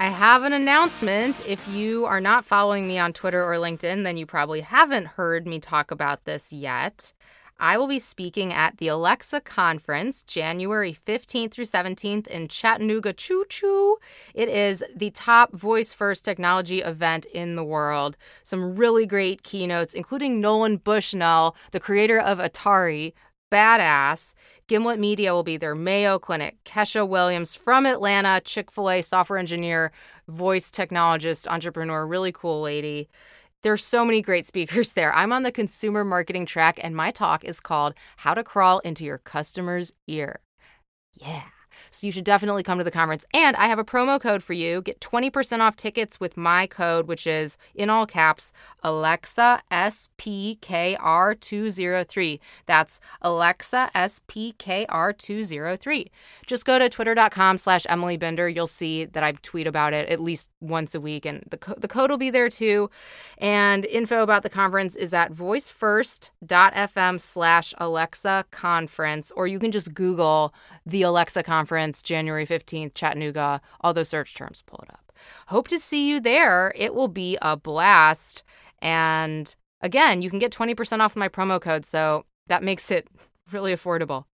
I have an announcement. If you are not following me on Twitter or LinkedIn, then you probably haven't heard me talk about this yet. I will be speaking at the Alexa conference January 15th through 17th in Chattanooga, Choo Choo. It is the top voice first technology event in the world. Some really great keynotes, including Nolan Bushnell, the creator of Atari, badass. Gimlet Media will be there. Mayo Clinic, Kesha Williams from Atlanta, Chick fil A software engineer, voice technologist, entrepreneur, really cool lady. There's so many great speakers there. I'm on the consumer marketing track, and my talk is called How to Crawl into Your Customer's Ear. Yeah. So you should definitely come to the conference. And I have a promo code for you. Get 20% off tickets with my code, which is in all caps Alexa SPKR203. That's Alexa SPKR203. Just go to twitter.com slash Emily Binder. You'll see that I tweet about it at least once a week. And the, co- the code will be there too. And info about the conference is at voicefirst.fm slash Alexa conference. Or you can just Google the Alexa conference, January 15th, Chattanooga. All those search terms, pull it up. Hope to see you there. It will be a blast. And again, you can get 20% off my promo code. So that makes it really affordable.